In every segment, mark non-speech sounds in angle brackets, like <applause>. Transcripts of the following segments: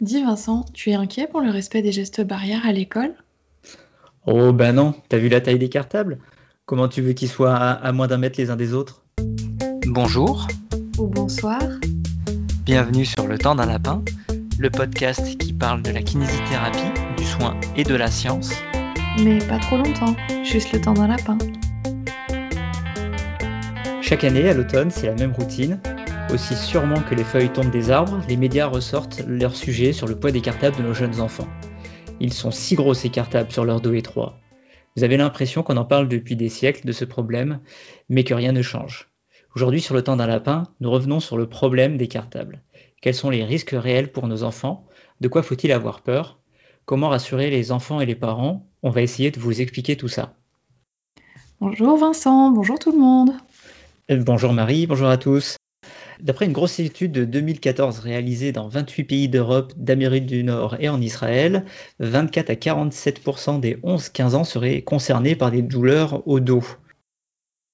Dis Vincent, tu es inquiet pour le respect des gestes barrières à l'école? Oh ben non, t'as vu la taille des cartables? Comment tu veux qu'ils soient à, moins d'un mètre les uns des autres? Bonjour. Ou bonsoir. Bienvenue sur Le Temps d'un Lapin, le podcast qui parle de la kinésithérapie, du soin et de la science. Mais pas trop longtemps, juste le temps d'un lapin. Chaque année, à l'automne, c'est la même routine. Aussi sûrement que les feuilles tombent des arbres, les médias ressortent leur sujet sur le poids des cartables de nos jeunes enfants. Ils sont si gros ces cartables sur leur dos étroit. Vous avez l'impression qu'on en parle depuis des siècles de ce problème, mais que rien ne change. Aujourd'hui, sur le temps d'un lapin, nous revenons sur le problème des cartables. Quels sont les risques réels pour nos enfants? De quoi faut-il avoir peur? Comment rassurer les enfants et les parents? On va essayer de vous expliquer tout ça. Bonjour Vincent, bonjour tout le monde. Bonjour Marie, bonjour à tous. D'après une grosse étude de 2014 réalisée dans 28 pays d'Europe, d'Amérique du Nord et en Israël, 24 à 47% des 11-15 ans seraient concernés par des douleurs au dos.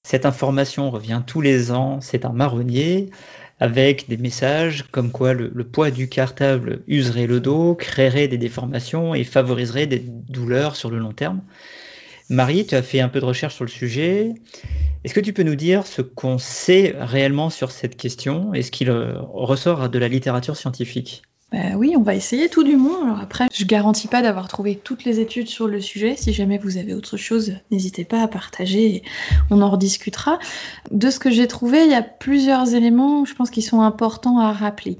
Cette information revient tous les ans, c'est un marronnier, avec des messages comme quoi le, le, poids du cartable userait le dos, créerait des déformations et favoriserait des douleurs sur le long terme. Marie, tu as fait un peu de recherche sur le sujet. Est-ce que tu peux nous dire ce qu'on sait réellement sur cette question et ce qu'il euh, ressort de la littérature scientifique? Bah oui, on va essayer tout du moins. Alors après, je garantis pas d'avoir trouvé toutes les études sur le sujet. Si jamais vous avez autre chose, n'hésitez pas à partager et on en rediscutera. De ce que j'ai trouvé, il y a plusieurs éléments, je pense, qui sont importants à rappeler.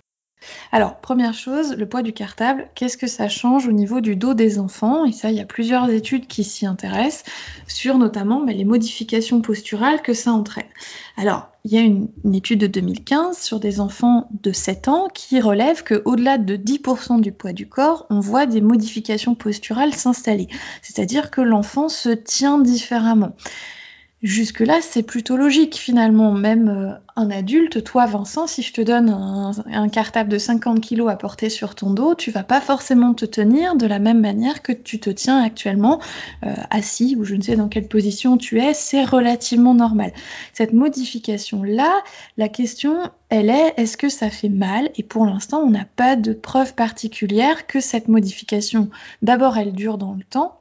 Alors, première chose, le poids du cartable, qu'est-ce que ça change au niveau du dos des enfants? Et ça, il y a plusieurs études qui s'y intéressent, sur notamment les modifications posturales que ça entraîne. Alors, il y a une, étude de 2015 sur des enfants de 7 ans qui relève qu'au-delà de 10% du poids du corps, on voit des modifications posturales s'installer. C'est-à-dire que l'enfant se tient différemment. Jusque-là, c'est plutôt logique finalement. Même euh, un adulte, toi Vincent, si je te donne un, cartable de 50 kg à porter sur ton dos, tu vas pas forcément te tenir de la même manière que tu te tiens actuellement euh, assis ou je ne sais dans quelle position tu es. C'est relativement normal. Cette modification-là, la question, elle est est-ce que ça fait mal? Et pour l'instant, on n'a pas de preuve particulière que cette modification, d'abord, elle dure dans le temps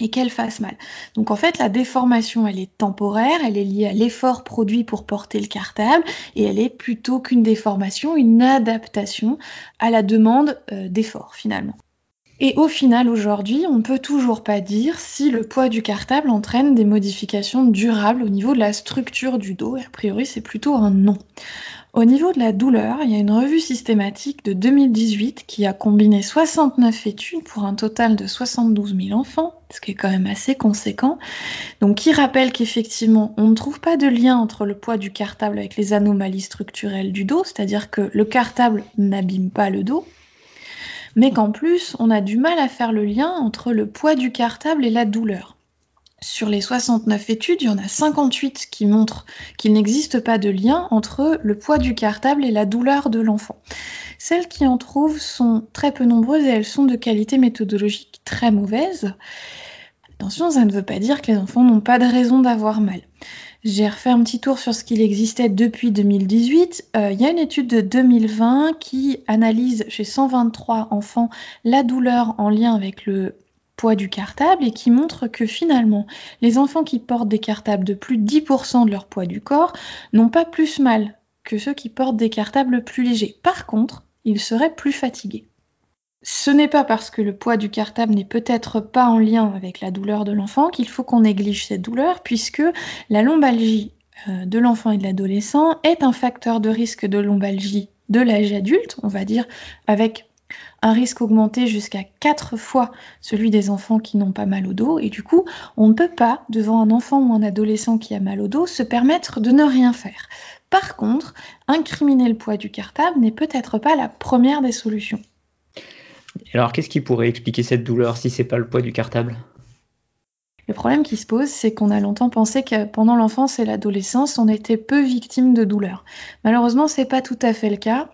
et qu'elle fasse mal. Donc en fait, la déformation, elle est temporaire, elle est liée à l'effort produit pour porter le cartable, et elle est plutôt qu'une déformation, une adaptation à la demande euh, d'effort finalement. Et au final, aujourd'hui, on ne peut toujours pas dire si le poids du cartable entraîne des modifications durables au niveau de la structure du dos, a priori c'est plutôt un non. Au niveau de la douleur, il y a une revue systématique de 2018 qui a combiné 69 études pour un total de 72 000 enfants, ce qui est quand même assez conséquent. Donc, qui rappelle qu'effectivement, on ne trouve pas de lien entre le poids du cartable avec les anomalies structurelles du dos, c'est-à-dire que le cartable n'abîme pas le dos, mais qu'en plus, on a du mal à faire le lien entre le poids du cartable et la douleur. Sur les 69 études, il y en a 58 qui montrent qu'il n'existe pas de lien entre le poids du cartable et la douleur de l'enfant. Celles qui en trouvent sont très peu nombreuses et elles sont de qualité méthodologique très mauvaise. Attention, ça ne veut pas dire que les enfants n'ont pas de raison d'avoir mal. J'ai refait un petit tour sur ce qu'il existait depuis 2018. Euh, il y a une étude de 2020 qui analyse chez 123 enfants la douleur en lien avec le du cartable et qui montre que finalement, les enfants qui portent des cartables de plus de 10% de leur poids du corps n'ont pas plus mal que ceux qui portent des cartables plus légers. Par contre, ils seraient plus fatigués. Ce n'est pas parce que le poids du cartable n'est peut-être pas en lien avec la douleur de l'enfant qu'il faut qu'on néglige cette douleur, puisque la lombalgie euh, de l'enfant et de l'adolescent est un facteur de risque de lombalgie de l'âge adulte, on va dire, avec un risque augmenté jusqu'à 4 fois celui des enfants qui n'ont pas mal au dos. Et du coup, on ne peut pas, devant un enfant ou un adolescent qui a mal au dos, se permettre de ne rien faire. Par contre, incriminer le poids du cartable n'est peut-être pas la première des solutions. Alors, qu'est-ce qui pourrait expliquer cette douleur si c'est pas le poids du cartable? Le problème qui se pose, c'est qu'on a longtemps pensé que pendant l'enfance et l'adolescence, on était peu victime de douleur. Malheureusement, c'est pas tout à fait le cas.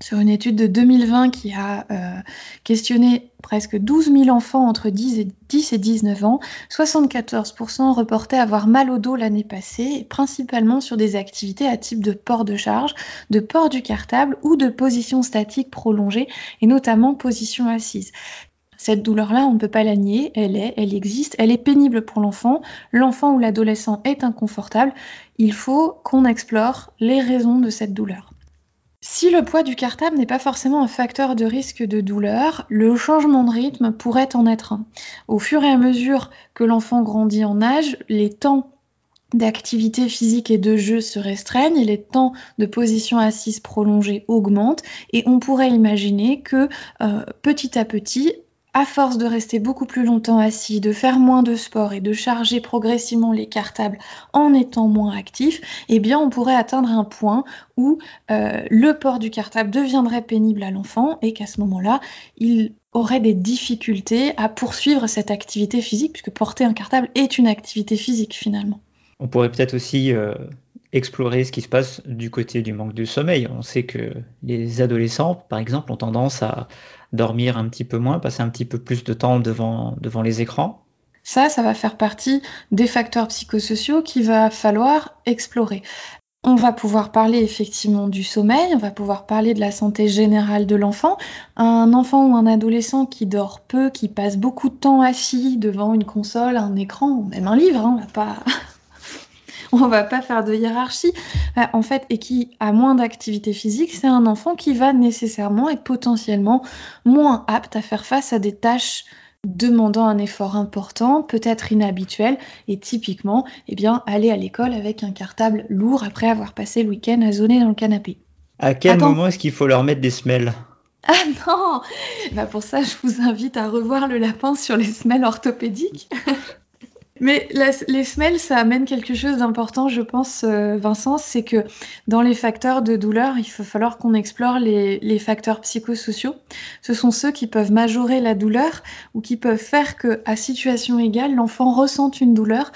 Sur une étude de 2020 qui a euh, questionné presque 12 000 enfants entre 10 et, 10 et 19 ans, 74% reportaient avoir mal au dos l'année passée, principalement sur des activités à type de port de charge, de port du cartable ou de position statique prolongée, et notamment position assise. Cette douleur-là, on ne peut pas la nier, elle est, elle existe, elle est pénible pour l'enfant. L'enfant ou l'adolescent est inconfortable. Il faut qu'on explore les raisons de cette douleur. Si le poids du cartable n'est pas forcément un facteur de risque de douleur, le changement de rythme pourrait en être un. Au fur et à mesure que l'enfant grandit en âge, les temps d'activité physique et de jeu se restreignent, les temps de position assise prolongée augmentent et on pourrait imaginer que euh, petit à petit, à force de rester beaucoup plus longtemps assis, de faire moins de sport et de charger progressivement les cartables en étant moins actif, eh bien on pourrait atteindre un point où euh, le port du cartable deviendrait pénible à l'enfant et qu'à ce moment-là, il aurait des difficultés à poursuivre cette activité physique, puisque porter un cartable est une activité physique finalement. On pourrait peut-être aussi euh, explorer ce qui se passe du côté du manque de sommeil. On sait que les adolescents, par exemple, ont tendance à dormir un petit peu moins, passer un petit peu plus de temps devant, devant les écrans. Ça, ça va faire partie des facteurs psychosociaux qu'il va falloir explorer. On va pouvoir parler effectivement du sommeil, on va pouvoir parler de la santé générale de l'enfant. Un enfant ou un adolescent qui dort peu, qui passe beaucoup de temps assis devant une console, un écran, même un livre, hein, on va pas <laughs> on va pas faire de hiérarchie, euh, en fait, et qui a moins d'activité physique, c'est un enfant qui va nécessairement être potentiellement moins apte à faire face à des tâches demandant un effort important, peut-être inhabituel, et typiquement, eh bien, aller à l'école avec un cartable lourd après avoir passé le week-end à zoner dans le canapé. À quel moment est-ce qu'il faut leur mettre des semelles? Ah non bah Pour ça, je vous invite à revoir le lapin sur les semelles orthopédiques. <laughs> Mais les semelles, ça amène quelque chose d'important, je pense, euh, Vincent, c'est que dans les facteurs de douleur, il va falloir qu'on explore les, les, facteurs psychosociaux. Ce sont ceux qui peuvent majorer la douleur ou qui peuvent faire que, à situation égale, l'enfant ressente une douleur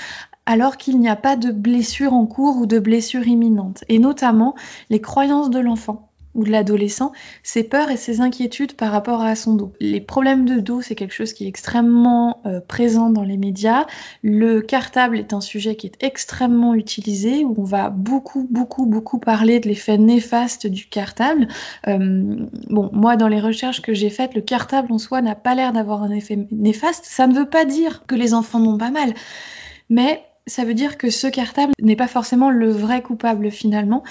alors qu'il n'y a pas de blessure en cours ou de blessure imminente, et notamment les croyances de l'enfant ou de l'adolescent, ses peurs et ses inquiétudes par rapport à son dos. Les problèmes de dos, c'est quelque chose qui est extrêmement euh, présent dans les médias. Le cartable est un sujet qui est extrêmement utilisé, où on va beaucoup, beaucoup, beaucoup parler de l'effet néfaste du cartable. Euh, bon, moi, dans les recherches que j'ai faites, le cartable en soi n'a pas l'air d'avoir un effet néfaste. Ça ne veut pas dire que les enfants n'ont pas mal. Mais ça veut dire que ce cartable n'est pas forcément le vrai coupable finalement,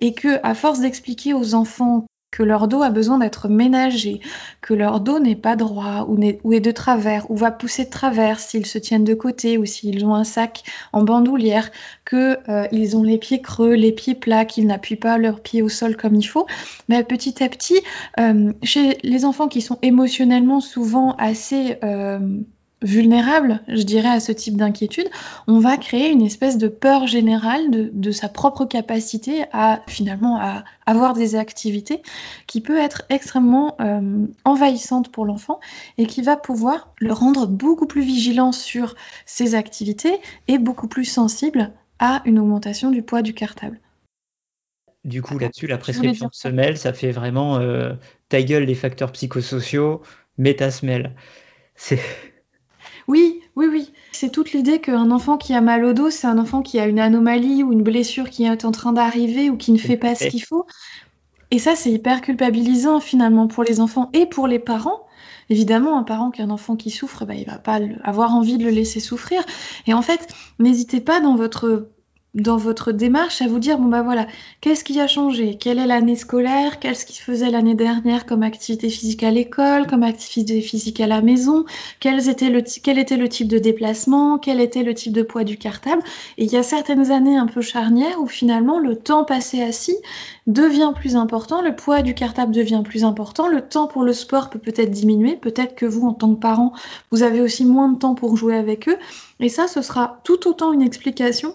et que à force d'expliquer aux enfants que leur dos a besoin d'être ménagé, que leur dos n'est pas droit ou, est, de travers ou va pousser de travers s'ils se tiennent de côté ou s'ils ont un sac en bandoulière, qu'ils euh, ont les pieds creux, les pieds plats, qu'ils n'appuient pas leurs pieds au sol comme il faut, mais petit à petit, euh, chez les enfants qui sont émotionnellement souvent assez euh, vulnérable, je dirais, à ce type d'inquiétude, on va créer une espèce de peur générale de, sa propre capacité à finalement à avoir des activités qui peut être extrêmement euh, envahissante pour l'enfant et qui va pouvoir le rendre beaucoup plus vigilant sur ses activités et beaucoup plus sensible à une augmentation du poids du cartable. Du coup, là-dessus, la prescription de semelle, ça fait vraiment euh, ta gueule les facteurs psychosociaux, mets ta semelle. C'est oui, oui, oui. C'est toute l'idée qu'un enfant qui a mal au dos, c'est un enfant qui a une anomalie ou une blessure qui est en train d'arriver ou qui ne fait pas ce qu'il faut. Et ça, c'est hyper culpabilisant finalement pour les enfants et pour les parents. Évidemment, un parent qui a un enfant qui souffre, bah, il va pas avoir envie de le laisser souffrir. Et en fait, n'hésitez pas dans votre dans votre démarche à vous dire bon bah voilà qu'est-ce qui a changé? Quelle est l'année scolaire? Qu'est-ce qui se faisait l'année dernière comme activité physique à l'école comme activité physique à la maison? Quel était le quel était le type de déplacement? Quel était le type de poids du cartable? Et il y a certaines années un peu charnières où finalement le temps passé assis devient plus important le poids du cartable devient plus important le temps pour le sport peut peut-être diminuer peut-être que vous en tant que parent vous avez aussi moins de temps pour jouer avec eux. Et ça ce sera tout autant une explication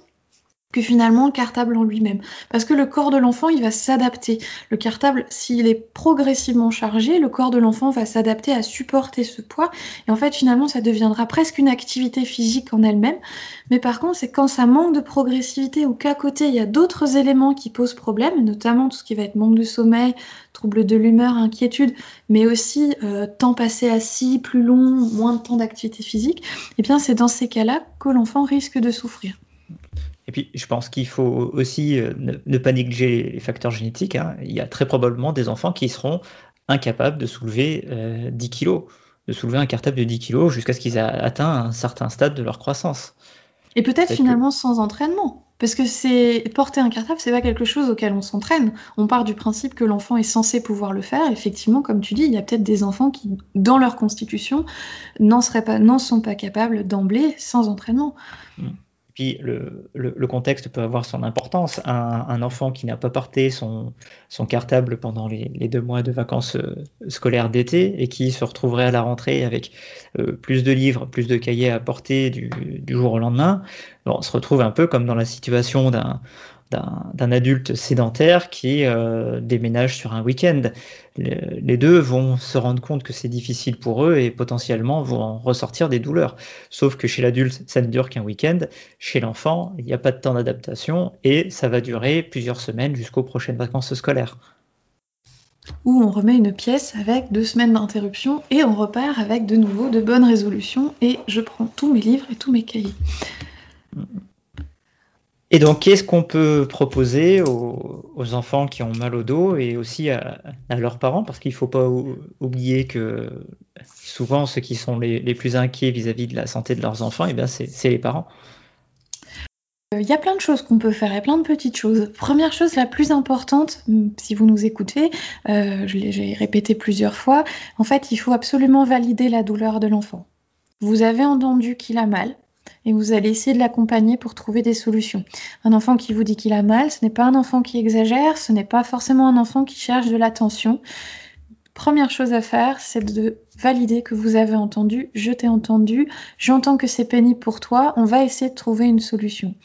que finalement le cartable en lui-même. Parce que le corps de l'enfant, il va s'adapter. Le cartable, s'il est progressivement chargé, le corps de l'enfant va s'adapter à supporter ce poids. Et en fait, finalement, ça deviendra presque une activité physique en elle-même. Mais par contre, c'est quand ça manque de progressivité ou qu'à côté, il y a d'autres éléments qui posent problème, notamment tout ce qui va être manque de sommeil, trouble de l'humeur, inquiétude, mais aussi euh, temps passé assis, plus long, moins de temps d'activité physique, et eh bien c'est dans ces cas-là que l'enfant risque de souffrir. Et puis, je pense qu'il faut aussi euh, ne, pas négliger les facteurs génétiques. Hein. Il y a très probablement des enfants qui seront incapables de soulever 10 euh, kilos, de soulever un cartable de 10 kilos jusqu'à ce qu'ils aient atteint un certain stade de leur croissance. Et peut-être finalement sans entraînement. Parce que c'est porter un cartable, c'est pas quelque chose auquel on s'entraîne. On part du principe que l'enfant est censé pouvoir le faire. Effectivement, comme tu dis, il y a peut-être des enfants qui, dans leur constitution, n'en sont pas capables d'emblée sans entraînement. Mmh le, contexte peut avoir son importance. Un, enfant qui n'a pas porté son, cartable pendant les, deux mois de vacances euh, scolaires d'été et qui se retrouverait à la rentrée avec euh, plus de livres, plus de cahiers à porter du, jour au lendemain, on se retrouve un peu comme dans la situation d'un d'un adulte sédentaire qui euh, déménage sur un week-end. Les deux vont se rendre compte que c'est difficile pour eux et potentiellement vont en ressortir des douleurs. Sauf que chez l'adulte, ça ne dure qu'un week-end. Chez l'enfant, il n'y a pas de temps d'adaptation et ça va durer plusieurs semaines jusqu'aux prochaines vacances scolaires. Où on remet une pièce avec deux semaines d'interruption et on repart avec de nouveau de bonnes résolutions et je prends tous mes livres et tous mes cahiers. Et donc, qu'est-ce qu'on peut proposer aux, enfants qui ont mal au dos et aussi à, leurs parents? Parce qu'il ne faut pas oublier que souvent, ceux qui sont les, plus inquiets vis-à-vis de la santé de leurs enfants, eh c'est les parents. Il y a plein de choses qu'on peut faire et plein de petites choses. Première chose, la plus importante, si vous nous écoutez, euh, je l'ai répété plusieurs fois, en fait, il faut absolument valider la douleur de l'enfant. Vous avez entendu qu'il a mal, et vous allez essayer de l'accompagner pour trouver des solutions. Un enfant qui vous dit qu'il a mal, ce n'est pas un enfant qui exagère, ce n'est pas forcément un enfant qui cherche de l'attention. Première chose à faire, c'est de valider que vous avez entendu, je t'ai entendu, j'entends que c'est pénible pour toi, on va essayer de trouver une solution.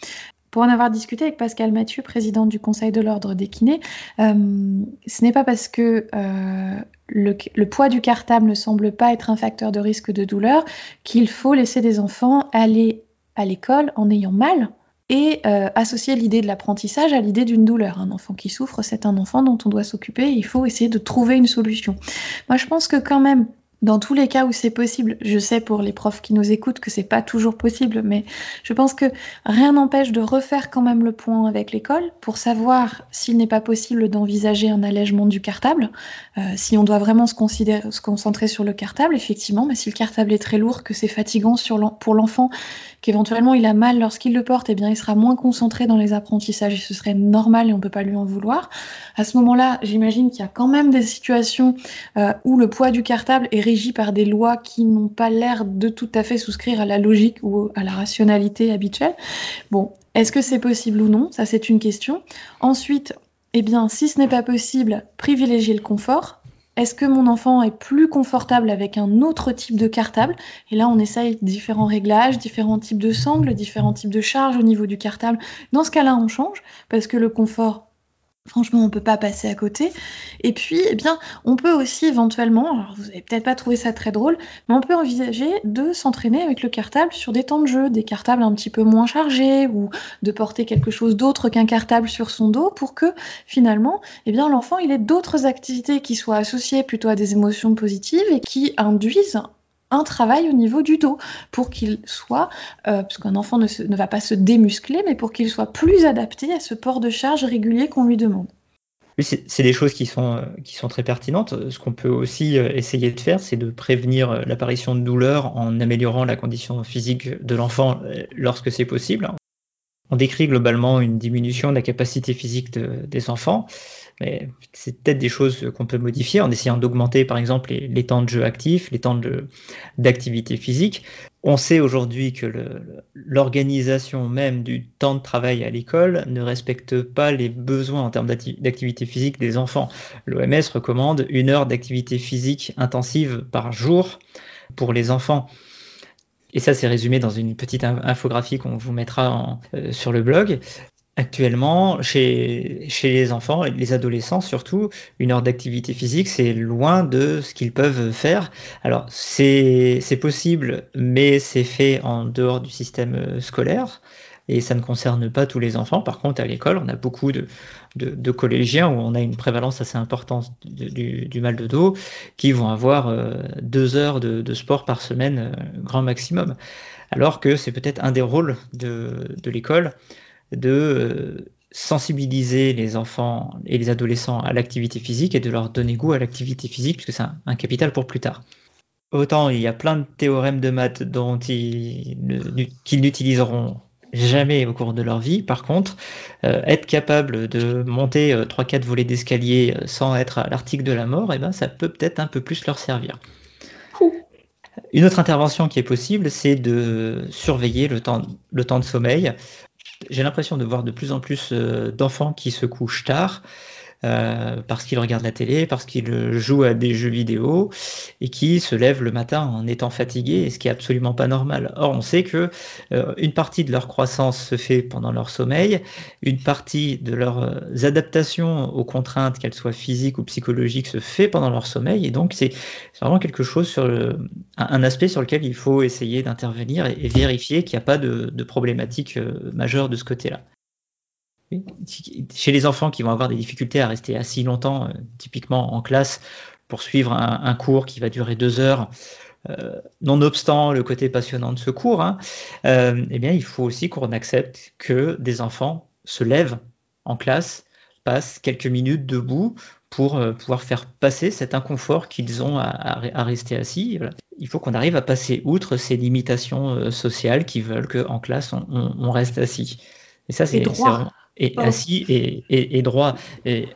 Pour en avoir discuté avec Pascal Mathieu, président du Conseil de l'ordre des kinés, euh, ce n'est pas parce que euh, le, le, poids du cartable ne semble pas être un facteur de risque de douleur qu'il faut laisser des enfants aller à l'école en ayant mal et euh, associer l'idée de l'apprentissage à l'idée d'une douleur. Un enfant qui souffre, c'est un enfant dont on doit s'occuper, il faut essayer de trouver une solution. Moi, je pense que quand même, dans tous les cas où c'est possible, je sais pour les profs qui nous écoutent que c'est pas toujours possible, mais je pense que rien n'empêche de refaire quand même le point avec l'école pour savoir s'il n'est pas possible d'envisager un allègement du cartable. Euh, si on doit vraiment se, concentrer sur le cartable, effectivement, mais si le cartable est très lourd, que c'est fatigant pour l'enfant, qu'éventuellement il a mal lorsqu'il le porte, eh bien il sera moins concentré dans les apprentissages et ce serait normal et on peut pas lui en vouloir. À ce moment-là, j'imagine qu'il y a quand même des situations euh, où le poids du cartable est par des lois qui n'ont pas l'air de tout à fait souscrire à la logique ou à la rationalité habituelle. Bon, est-ce que c'est possible ou non? Ça, c'est une question. Ensuite, eh bien, si ce n'est pas possible, privilégier le confort. Est-ce que mon enfant est plus confortable avec un autre type de cartable? Et là, on essaye différents réglages, différents types de sangles, différents types de charges au niveau du cartable. Dans ce cas-là, on change parce que le confort, Franchement, on ne peut pas passer à côté. Et puis, eh bien, on peut aussi éventuellement, alors vous n'avez peut-être pas trouvé ça très drôle, mais on peut envisager de s'entraîner avec le cartable sur des temps de jeu, des cartables un petit peu moins chargés, ou de porter quelque chose d'autre qu'un cartable sur son dos pour que finalement, eh bien, l'enfant il ait d'autres activités qui soient associées plutôt à des émotions positives et qui induisent un travail au niveau du dos pour qu'il soit, euh, parce qu'un enfant ne, va pas se démuscler, mais pour qu'il soit plus adapté à ce port de charge régulier qu'on lui demande. C'est des choses qui sont, euh, qui sont très pertinentes. Ce qu'on peut aussi euh, essayer de faire, c'est de prévenir l'apparition de douleurs en améliorant la condition physique de l'enfant lorsque c'est possible. On décrit globalement une diminution de la capacité physique des enfants. Mais c'est peut-être des choses qu'on peut modifier en essayant d'augmenter, par exemple, les, temps de jeu actifs, les temps d'activité physique. On sait aujourd'hui que l'organisation même du temps de travail à l'école ne respecte pas les besoins en termes d'activité physique des enfants. L'OMS recommande une heure d'activité physique intensive par jour pour les enfants. Et ça, c'est résumé dans une petite infographie qu'on vous mettra euh, sur le blog. Actuellement, chez, les enfants et les adolescents surtout, une heure d'activité physique, c'est loin de ce qu'ils peuvent faire. Alors, c'est possible, mais c'est fait en dehors du système euh, scolaire et ça ne concerne pas tous les enfants. Par contre, à l'école, on a beaucoup de, collégiens où on a une prévalence assez importante du, mal de dos qui vont avoir euh, deux heures de, sport par semaine, euh, grand maximum. Alors que c'est peut-être un des rôles de l'école de euh, sensibiliser les enfants et les adolescents à l'activité physique et de leur donner goût à l'activité physique, puisque c'est un, capital pour plus tard. Autant il y a plein de théorèmes de maths dont ils, qu'ils n'utiliseront jamais au cours de leur vie. Par contre, euh, être capable de monter euh, 3-4 volets d'escalier sans être à l'article de la mort, eh ben, ça peut peut-être un peu plus leur servir. Une autre intervention qui est possible, c'est de surveiller le temps, le temps de sommeil j'ai l'impression de voir de plus en plus euh, d'enfants qui se couchent tard. Euh, parce qu'ils regardent la télé, parce qu'ils jouent à des jeux vidéo et qui se lèvent le matin en étant fatigués, ce qui est absolument pas normal. Or, on sait que euh, une partie de leur croissance se fait pendant leur sommeil, une partie de leurs adaptations aux contraintes, qu'elles soient physiques ou psychologiques, se fait pendant leur sommeil, et donc c'est vraiment quelque chose sur un aspect sur lequel il faut essayer d'intervenir et, vérifier qu'il n'y a pas de, de problématique euh, majeure de ce côté-là. Chez les enfants qui vont avoir des difficultés à rester assis longtemps, euh, typiquement en classe, pour suivre un, cours qui va durer deux heures, euh, nonobstant le côté passionnant de ce cours, hein, euh, eh bien, il faut aussi qu'on accepte que des enfants se lèvent en classe, passent quelques minutes debout pour pouvoir faire passer cet inconfort qu'ils ont à, rester assis. Il faut qu'on arrive à passer outre ces limitations sociales qui veulent qu'en classe, on, reste assis. Et ça, c'est et assis et, et, droit. Et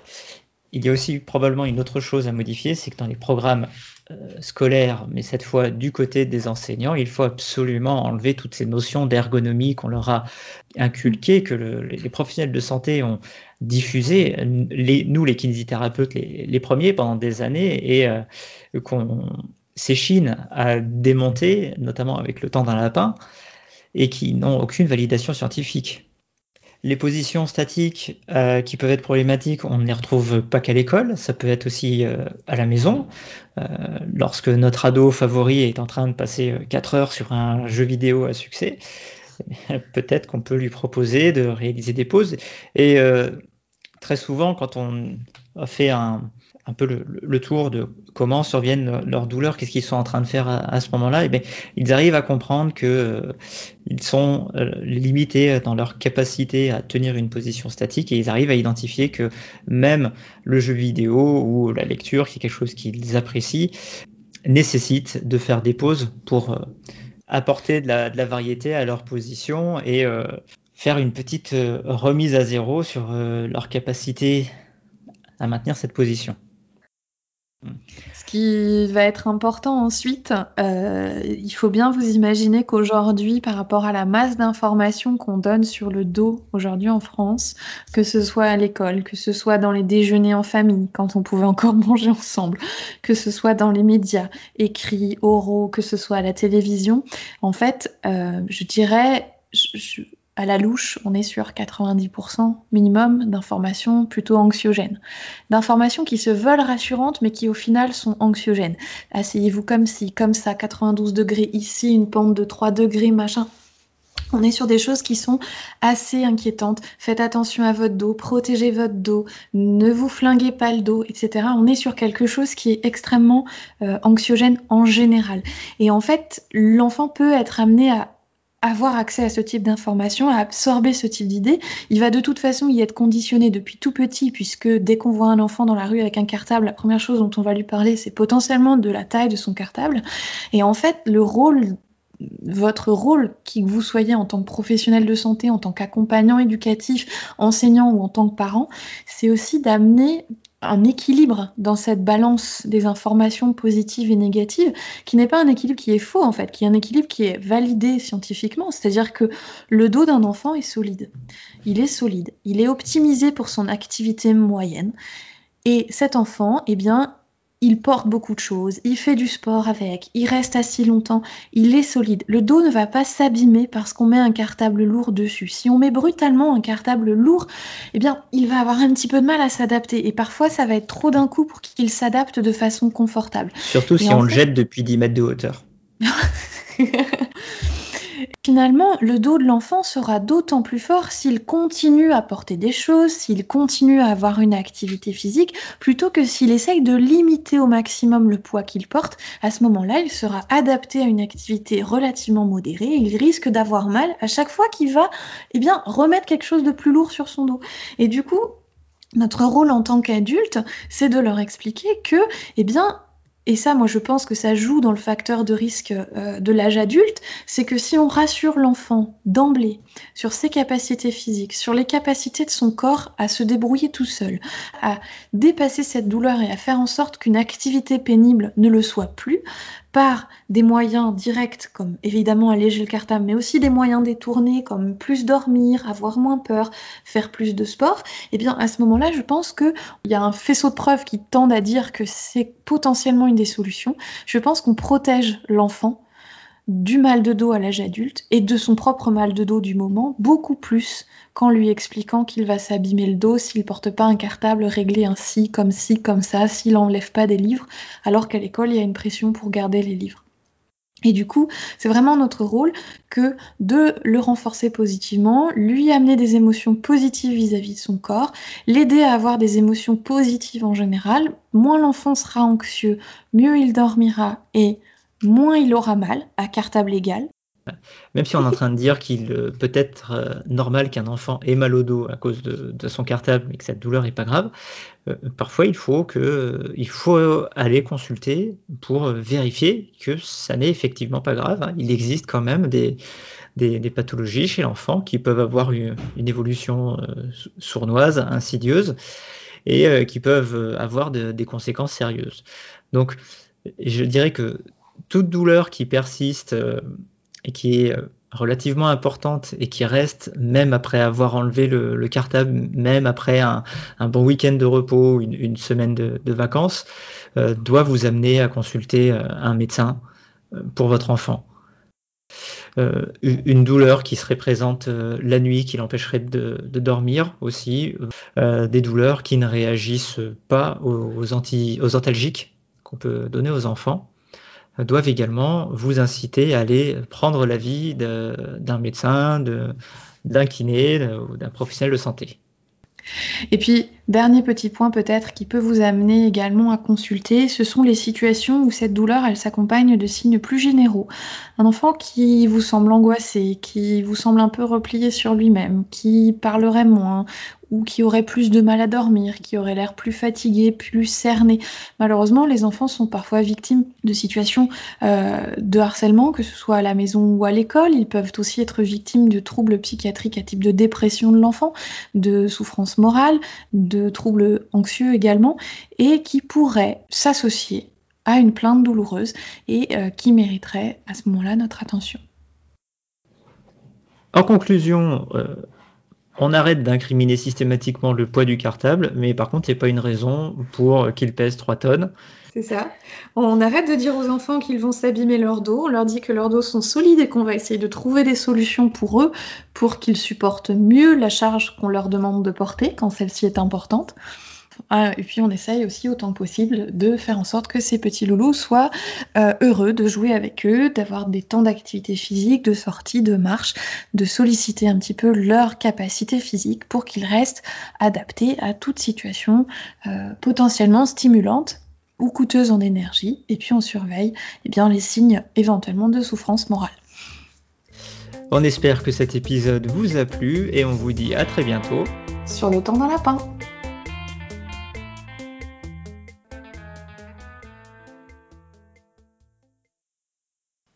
il y a aussi probablement une autre chose à modifier, c'est que dans les programmes euh, scolaires, mais cette fois du côté des enseignants, il faut absolument enlever toutes ces notions d'ergonomie qu'on leur a inculquées, que les professionnels de santé ont diffusées, les, nous les kinésithérapeutes les, premiers pendant des années, et euh, qu'on s'échine à démonter, notamment avec le temps d'un lapin, et qui n'ont aucune validation scientifique. Les positions statiques euh, qui peuvent être problématiques, on ne les retrouve pas qu'à l'école, ça peut être aussi euh, à la maison. Euh, lorsque notre ado favori est en train de passer 4 heures sur un jeu vidéo à succès, <laughs> peut-être qu'on peut lui proposer de réaliser des pauses. Et très souvent, quand on fait un, un peu le, tour de comment surviennent leurs douleurs, qu'est-ce qu'ils sont en train de faire à, ce moment-là, et eh bien, ils arrivent à comprendre que euh, sont euh, limités dans leur capacité à tenir une position statique et ils arrivent à identifier que même le jeu vidéo ou la lecture, qui est quelque chose qu'ils apprécient, nécessite de faire des pauses pour euh, apporter de la, de la, variété à leur position et faire une petite remise à zéro sur leur capacité à maintenir cette position. Ce qui va être important ensuite, euh, il faut bien vous imaginer qu'aujourd'hui, par rapport à la masse d'informations qu'on donne sur le dos aujourd'hui en France, que ce soit à l'école, que ce soit dans les déjeuners en famille, quand on pouvait encore <laughs> manger ensemble, que ce soit dans les médias, écrits, oraux, que ce soit à la télévision, en fait, euh, je dirais, à la louche, on est sur 90% minimum d'informations plutôt anxiogènes. D'informations qui se veulent rassurantes, mais qui au final sont anxiogènes. Asseyez-vous comme si, comme ça, 92 degrés ici, une pente de 3 degrés, machin. On est sur des choses qui sont assez inquiétantes. Faites attention à votre dos, protégez votre dos, ne vous flinguez pas le dos, etc. On est sur quelque chose qui est extrêmement euh, anxiogène en général. Et en fait, l'enfant peut être amené à avoir accès à ce type d'informations, à absorber ce type d'idées. Il va de toute façon y être conditionné depuis tout petit, puisque dès qu'on voit un enfant dans la rue avec un cartable, la première chose dont on va lui parler, c'est potentiellement de la taille de son cartable. Et en fait, le rôle votre rôle, qui que vous soyez en tant que professionnel de santé, en tant qu'accompagnant éducatif, enseignant ou en tant que parent, c'est aussi d'amener un équilibre dans cette balance des informations positives et négatives, qui n'est pas un équilibre qui est faux en fait, qui est un équilibre qui est validé scientifiquement. C'est-à-dire que le dos d'un enfant est solide. Il est solide. Il est optimisé pour son activité moyenne. Et cet enfant, eh bien, il porte beaucoup de choses, il fait du sport avec, il reste assis longtemps, il est solide. Le dos ne va pas s'abîmer parce qu'on met un cartable lourd dessus. Si on met brutalement un cartable lourd, eh bien, il va avoir un petit peu de mal à s'adapter. Et parfois, ça va être trop d'un coup pour qu'il s'adapte de façon confortable. Surtout si on le jette depuis 10 mètres de hauteur. <laughs> Finalement, le dos de l'enfant sera d'autant plus fort s'il continue à porter des choses, s'il continue à avoir une activité physique, plutôt que s'il essaye de limiter au maximum le poids qu'il porte. À ce moment-là, il sera adapté à une activité relativement modérée il risque d'avoir mal à chaque fois qu'il va eh bien, remettre quelque chose de plus lourd sur son dos. Et du coup, notre rôle en tant qu'adulte, c'est de leur expliquer que, eh bien, et ça, moi, je pense que ça joue dans le facteur de risque euh, de l'âge adulte, c'est que si on rassure l'enfant d'emblée sur ses capacités physiques, sur les capacités de son corps à se débrouiller tout seul, à dépasser cette douleur et à faire en sorte qu'une activité pénible ne le soit plus, par des moyens directs comme évidemment alléger le cartable, mais aussi des moyens détournés comme plus dormir, avoir moins peur, faire plus de sport, eh bien à ce moment-là, je pense qu'il y a un faisceau de preuves qui tendent à dire que c'est potentiellement une des solutions. Je pense qu'on protège l'enfant du mal de dos à l'âge adulte et de son propre mal de dos du moment beaucoup plus qu'en lui expliquant qu'il va s'abîmer le dos s'il porte pas un cartable réglé ainsi, comme ci, comme ça, s'il n'enlève pas des livres, alors qu'à l'école il y a une pression pour garder les livres. Et du coup, c'est vraiment notre rôle que de le renforcer positivement, lui amener des émotions positives vis-à-vis de son corps, l'aider à avoir des émotions positives en général. Moins l'enfant sera anxieux, mieux il dormira et moins il aura mal à cartable égal. Même si on est en train de dire qu'il euh, peut être euh, normal qu'un enfant ait mal au dos à cause de, son cartable, mais que cette douleur n'est pas grave, euh, parfois il faut, faut aller consulter pour vérifier que ça n'est effectivement pas grave. Hein. Il existe quand même des, des, pathologies chez l'enfant qui peuvent avoir une, évolution sournoise, insidieuse, et qui peuvent avoir des conséquences sérieuses. Donc, je dirais que toute douleur qui persiste euh, et qui est euh, relativement importante et qui reste même après avoir enlevé le, cartable, même après un, bon week-end de repos, une, semaine de, vacances, euh, doit vous amener à consulter un médecin pour votre enfant. une douleur qui serait présente la nuit, qui l'empêcherait de, dormir aussi, des douleurs qui ne réagissent pas aux antalgiques qu'on peut donner aux enfants doivent également vous inciter à aller prendre l'avis d'un médecin, d'un kiné ou d'un professionnel de santé. Et puis, dernier petit point peut-être qui peut vous amener également à consulter, ce sont les situations où cette douleur, elle s'accompagne de signes plus généraux. Un enfant qui vous semble angoissé, qui vous semble un peu replié sur lui-même, qui parlerait moins, ou qui aurait plus de mal à dormir, qui aurait l'air plus fatigué, plus cerné. Malheureusement, les enfants sont parfois victimes de situations euh, de harcèlement, que ce soit à la maison ou à l'école. Ils peuvent aussi être victimes de troubles psychiatriques à type de dépression de l'enfant, de souffrance morale, de troubles anxieux également, et qui pourraient s'associer à une plainte douloureuse et euh, qui mériterait à ce moment-là notre attention. En conclusion, euh, on arrête d'incriminer systématiquement le poids du cartable, mais par contre, il n'y a pas une raison pour qu'il pèse 3 tonnes. C'est ça. On arrête de dire aux enfants qu'ils vont s'abîmer leur dos. On leur dit que leurs dos sont solides et qu'on va essayer de trouver des solutions pour eux pour qu'ils supportent mieux la charge qu'on leur demande de porter quand celle-ci est importante. Ah, et puis on essaye aussi autant que possible de faire en sorte que ces petits loulous soient euh, heureux de jouer avec eux, d'avoir des temps d'activité physique, de sortie, de marche, de solliciter un petit peu leur capacité physique pour qu'ils restent adaptés à toute situation euh, potentiellement stimulante ou coûteuse en énergie. Et puis on surveille eh bien, les signes éventuellement de souffrance morale. On espère que cet épisode vous a plu et on vous dit à très bientôt sur le temps d'un lapin.